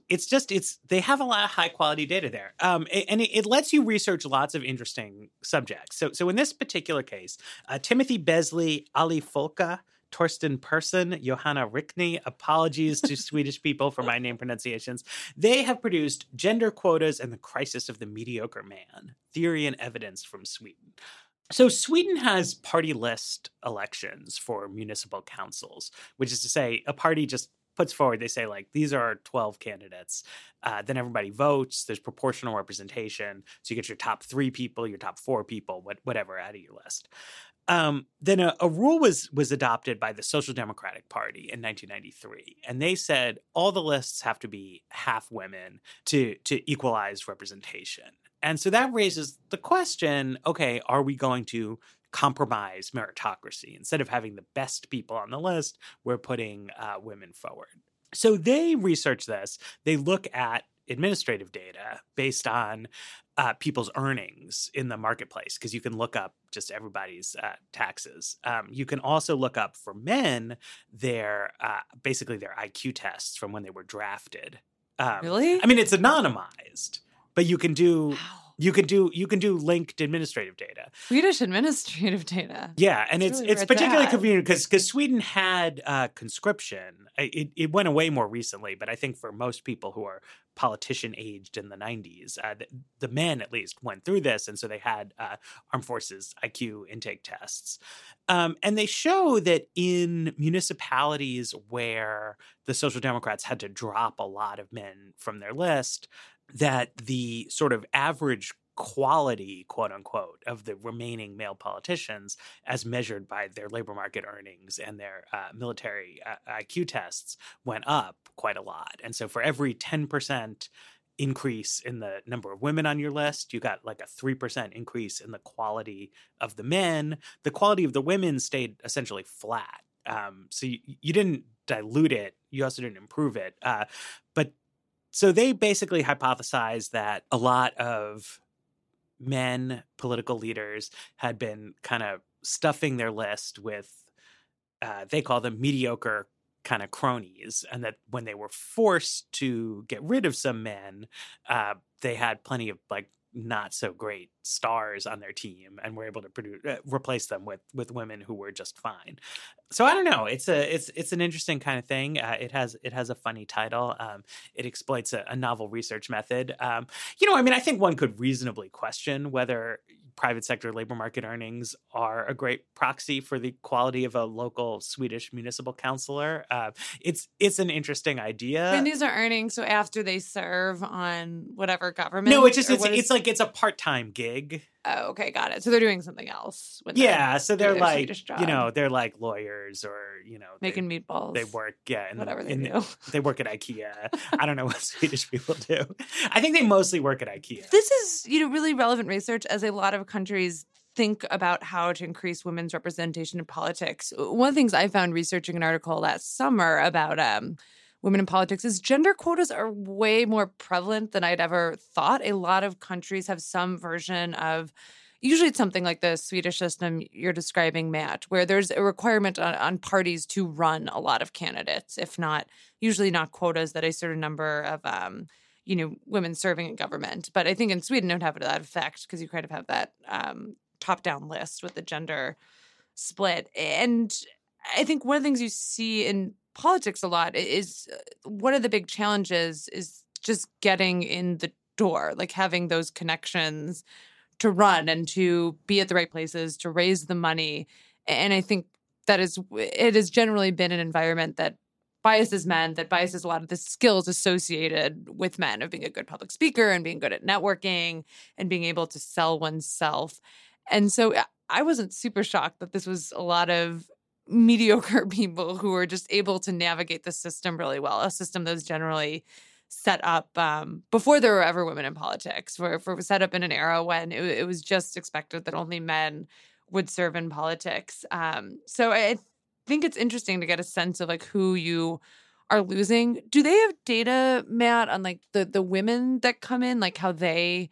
it's just it's they have a lot of high quality data there, um, and it, it, lets you research lots of interesting subjects. So so in this particular case, uh, Timothy Besley, Olle Folke, Torsten Persson, Johanna Rickne. Apologies to Swedish people for my name pronunciations. They have produced Gender Quotas and the Crisis of the Mediocre Man Theory and Evidence from Sweden. So, Sweden has party list elections for municipal councils, which is to say, a party just puts forward, they say, like, these are 12 candidates. Uh, then everybody votes. There's proportional representation. So you get your top three people, your top four people, what, whatever out of your list. Um, then a, a, rule was was adopted by the Social Democratic Party in 1993, and they said all the lists have to be half women to to equalize representation. And so that raises the question okay, are we going to compromise meritocracy? Instead of having the best people on the list, we're putting uh, women forward. So they research this. They look at administrative data based on uh, people's earnings in the marketplace because you can look up just everybody's uh, taxes. Um, you can also look up for men their uh, basically their IQ tests from when they were drafted. Um, Really? I mean, it's anonymized, but you can do Wow. You can do you can do linked administrative data. Swedish administrative data. Yeah, and That's it's really it's particularly convenient because because Sweden had uh, conscription. It it went away more recently, but I think for most people who are politician aged in the '90s, uh, the, the men at least went through this, and so they had uh, armed forces IQ intake tests, um, and they show that in municipalities where the Social Democrats had to drop a lot of men from their list, that the sort of average quality, quote unquote, of the remaining male politicians, as measured by their labor market earnings and their uh, military uh, IQ tests, went up quite a lot. And so for every 10% increase in the number of women on your list, you got like a 3% increase in the quality of the men. The quality of the women stayed essentially flat. Um, so you, you didn't dilute it, you also didn't improve it. Uh, so they basically hypothesized that a lot of men political leaders had been kind of stuffing their list with uh, they call them mediocre kind of cronies and that when they were forced to get rid of some men uh, they had plenty of like not so great stars on their team and were able to produce uh, replace them with with women who were just fine. So i don't know it's a it's it's an interesting kind of thing uh, it has it has a funny title um, it exploits a, a novel research method um, you know i mean i think one could reasonably question whether private sector labor market earnings are a great proxy for the quality of a local swedish municipal councilor uh, it's it's an interesting idea and these are earnings so after they serve on whatever government. no it's just it's, is- it's like it's a part-time gig oh, okay, got it. So they're doing something else. Yeah so they're like you know they're like lawyers or you know they- making meatballs. they work yeah in the- whatever they the- do. they work at ikea i don't know what swedish people do i think they mostly work at ikea This is, you know, really relevant research as a lot of countries think about how to increase women's representation in politics. One of the things I found researching an article last summer about um, women in politics is gender quotas are way more prevalent than I'd ever thought. A lot of countries have some version of usually it's something like the Swedish system you're describing, Matt, where there's a requirement on, on parties to run a lot of candidates, if not usually not quotas that a certain number of um, you know, women serving in government. But I think in Sweden, don't have it to that effect because you kind of have that um, top down list with the gender split. And I think one of the things you see in politics a lot is uh, one of the big challenges is just getting in the door, like having those connections to run and to be at the right places, to raise the money. And I think that is, it has generally been an environment that biases men, that biases a lot of the skills associated with men of being a good public speaker and being good at networking and being able to sell oneself. And so I- I wasn't super shocked that this was a lot of mediocre people who were just able to navigate the system really well, a system that was generally set up um, before there were ever women in politics, for, for set up in an era when it, it was just expected that only men would serve in politics. Um, so I think it's interesting to get a sense of like who you are losing. Do they have data, Matt, on like the the women that come in, like how they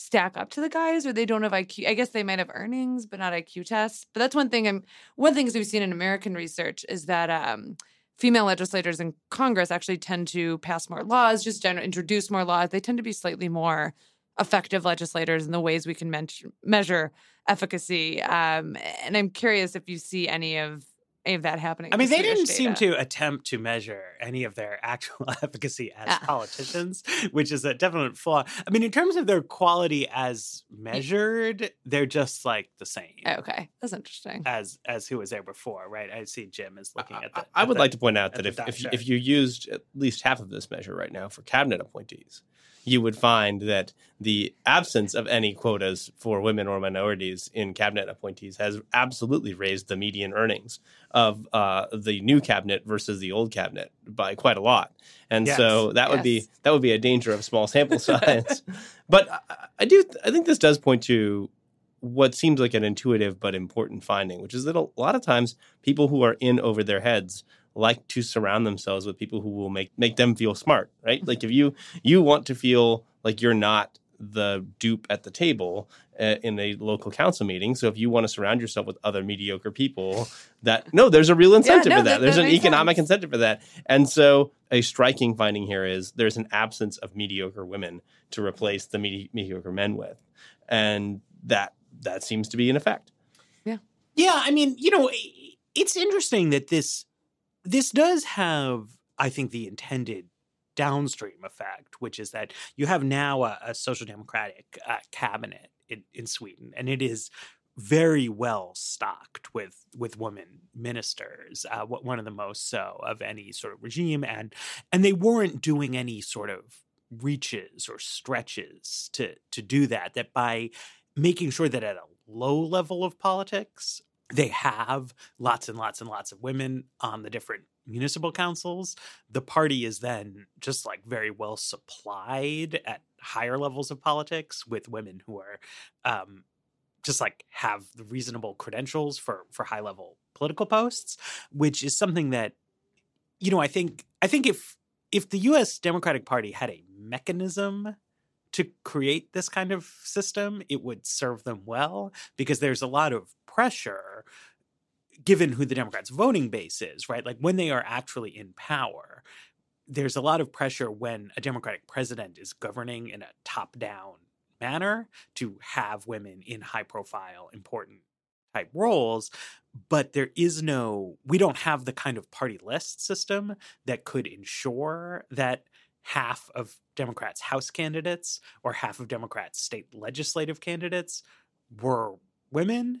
stack up to the guys, or they don't have IQ? I guess they might have earnings, but not IQ tests. But that's one thing. I'm one things we've seen in American research is that um, female legislators in Congress actually tend to pass more laws, just introduce more laws. They tend to be slightly more effective legislators in the ways we can men- measure efficacy. Um, and I'm curious if you see any of of that happening. I mean, they didn't Swedish seem to attempt to measure any of their actual efficacy as Ah. politicians, which is a definite flaw. I mean, in terms of their quality as measured, they're just like the same okay, that's interesting. as as who was there before, right? I see Jim is looking I, at the. I at would the- like to point out that if if, you- if you used at least half of this measure right now for cabinet appointees, you would find that the absence of any quotas for women or minorities in cabinet appointees has absolutely raised the median earnings of uh, the new cabinet versus the old cabinet by quite a lot. And Yes. so that would be that would be a danger of small sample size. but I, I do I think this does point to what seems like an intuitive but important finding, which is that a lot of times people who are in over their heads like to surround themselves with people who will make make them feel smart, right? Like if you you want to feel like you're not the dupe at the table uh, in a local council meeting. So if you want to surround yourself with other mediocre people, that no, there's a real incentive no, for that. that- There's that an economic sense. incentive for that. And so a striking finding here is there's an absence of mediocre women to replace the medi- mediocre men with, and that that seems to be in effect. Yeah, yeah. I mean, you know, it's interesting that this this does have, I think, the intended downstream effect, which is that you have now a, a social democratic uh, cabinet in, in Sweden, and it is very well stocked with with women ministers, uh, one of the most so of any sort of regime, and and they weren't doing any sort of reaches or stretches to to do that. That by making sure that at a low level of politics, they have lots and lots and lots of women on the different municipal councils. The party is then just like very well supplied at higher levels of politics with women who are um, just like have the reasonable credentials for for high level political posts, which is something that you know I think I think if if the U.S. Democratic Party had a mechanism to create this kind of system, it would serve them well because there's a lot of pressure given who the Democrats' voting base is, right? Like when they are actually in power, there's a lot of pressure when a Democratic president is governing in a top down manner to have women in high profile, important type roles. But there is no, we don't have the kind of party list system that could ensure that half of Democrats' House candidates or half of Democrats' state legislative candidates were women.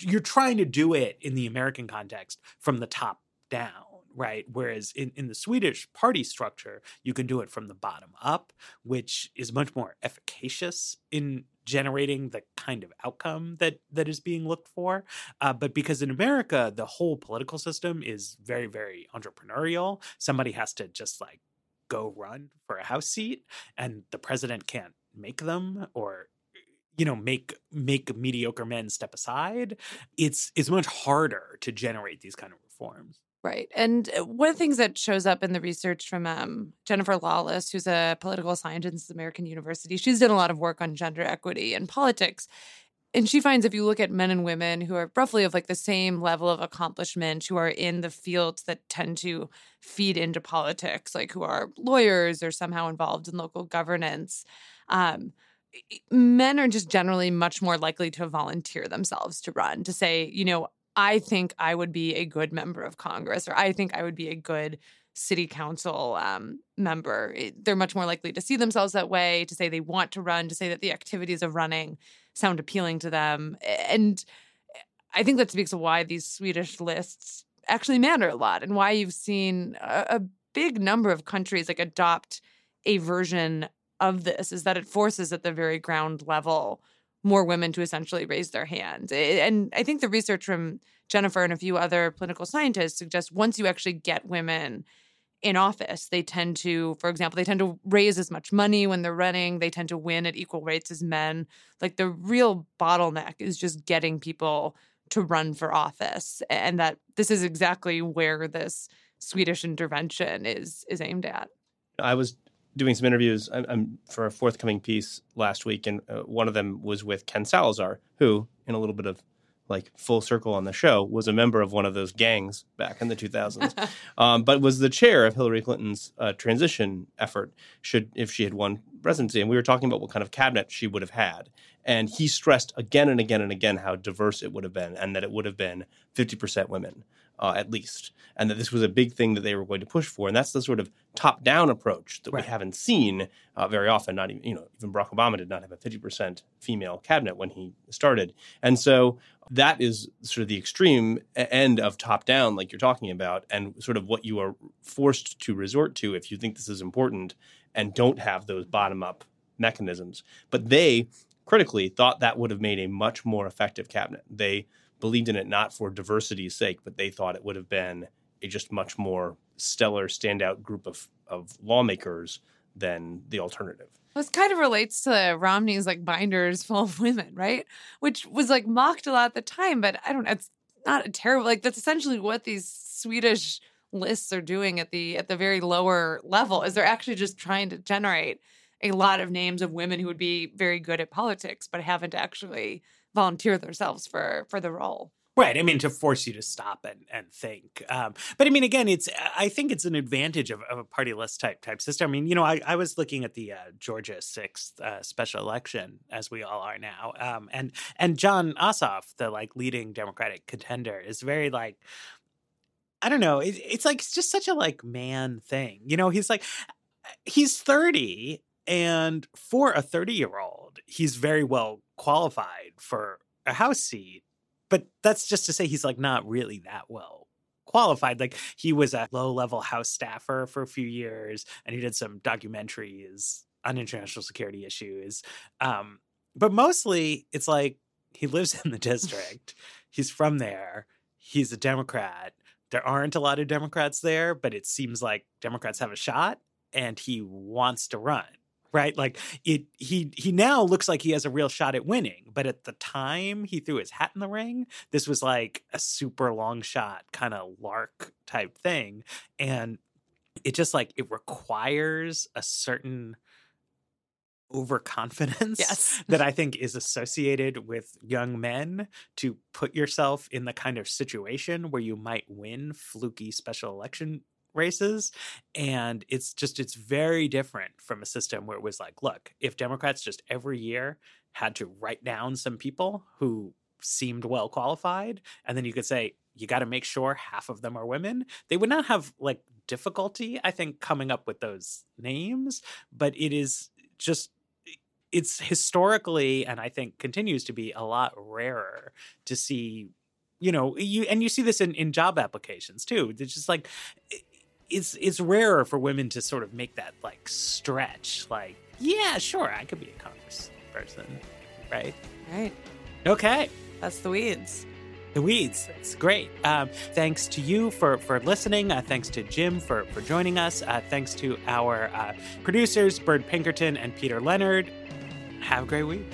You're trying to do it in the American context from the top down, right? Whereas in, in the Swedish party structure, you can do it from the bottom up, which is much more efficacious in generating the kind of outcome that that is being looked for. Uh, but because in America, the whole political system is very, very entrepreneurial, somebody has to just like go run for a house seat and the president can't make them or you know make make mediocre men step aside it's it's much harder to generate these kind of reforms Right. And uh, one of the things that shows up in the research from um, Jennifer Lawless, who's a political scientist at American University, she's done a lot of work on gender equity and politics. And she finds if you look at men and women who are roughly of like the same level of accomplishment, who are in the fields that tend to feed into politics, like who are lawyers or somehow involved in local governance, um, men are just generally much more likely to volunteer themselves to run, to say, you know, I think I would be a good member of Congress, or I think I would be a good city council um, member. They're much more likely to see themselves that way, to say they want to run, to say that the activities of running sound appealing to them. And I think that speaks to why these Swedish lists actually matter a lot and why you've seen a, a big number of countries like adopt a version of this is that it forces at the very ground level more women to essentially raise their hand. And I think the research from Jennifer and a few other political scientists suggests once you actually get women in office, they tend to, for example, they tend to raise as much money when they're running. They tend to win at equal rates as men. Like the real bottleneck is just getting people to run for office. And that this is exactly where this Swedish intervention is is aimed at. I was doing some interviews I'm, I'm, for a forthcoming piece last week, and uh, one of them was with Ken Salazar, who, in a little bit of like full circle on the show, was a member of one of those gangs back in the 2000s, um, but was the chair of Hillary Clinton's uh, transition effort. Should if she had won presidency, and we were talking about what kind of cabinet she would have had, and he stressed again and again and again how diverse it would have been, and that it would have been 50% women. Uh, at least, and that this was a big thing that they were going to push for. And that's the sort of top-down approach that Right. we haven't seen uh, very often. Not even you know even Barack Obama did not have a fifty percent female cabinet when he started, and so that is sort of the extreme end of top-down, like you're talking about, and sort of what you are forced to resort to if you think this is important and don't have those bottom-up mechanisms. But they critically thought that would have made a much more effective cabinet. They believed in it not for diversity's sake, but they thought it would have been a just much more stellar, standout group of, of lawmakers than the alternative. This kind of relates to Romney's like binders full of women, right? Which was like mocked a lot at the time, but I don't. Know, it's not a terrible. Like that's essentially what these Swedish lists are doing at the at the very lower level. Is they're actually just trying to generate a lot of names of women who would be very good at politics, but haven't actually volunteered themselves for for the role. Right. I mean, to force you to stop and, and think. Um, but I mean, again, it's I think it's an advantage of, of a party list type type system. I mean, you know, I, I was looking at the uh, Georgia sixth uh, special election, as we all are now, um, and and Jon Ossoff, the like leading Democratic contender, is very like. I don't know. It, it's like it's just such a like man thing. You know, he's like he's 30 and for a 30 year old, he's very well qualified for a house seat but that's just to say he's like not really that well qualified. Like he was a low level house staffer for a few years and he did some documentaries on international security issues. Um, but mostly it's like he lives in the district, he's from there, he's a Democrat. There aren't a lot of Democrats there, but it seems like Democrats have a shot and he wants to run right like it he he now looks like he has a real shot at winning but at the time he threw his hat in the ring this was like a super long shot kind of lark type thing and it just like it requires a certain overconfidence Yes. that i think is associated with young men to put yourself in the kind of situation where you might win fluky special election races and it's just it's very different from a system where it was like look if democrats just every year had to write down some people who seemed well qualified and then you could say you got to make sure half of them are women they would not have like difficulty i think coming up with those names but it is just it's historically and i think continues to be a lot rarer to see you know you and you see this in in job applications too it's just like it's it's rarer for women to sort of make that like stretch like yeah sure i could be a congress person right? Right. okay. That's the weeds. the weeds. It's great. Um, thanks to you for for listening. Uh, thanks to jim for for joining us. Uh, thanks to our uh, producers byrd pinkerton and peter leonard. Have a great week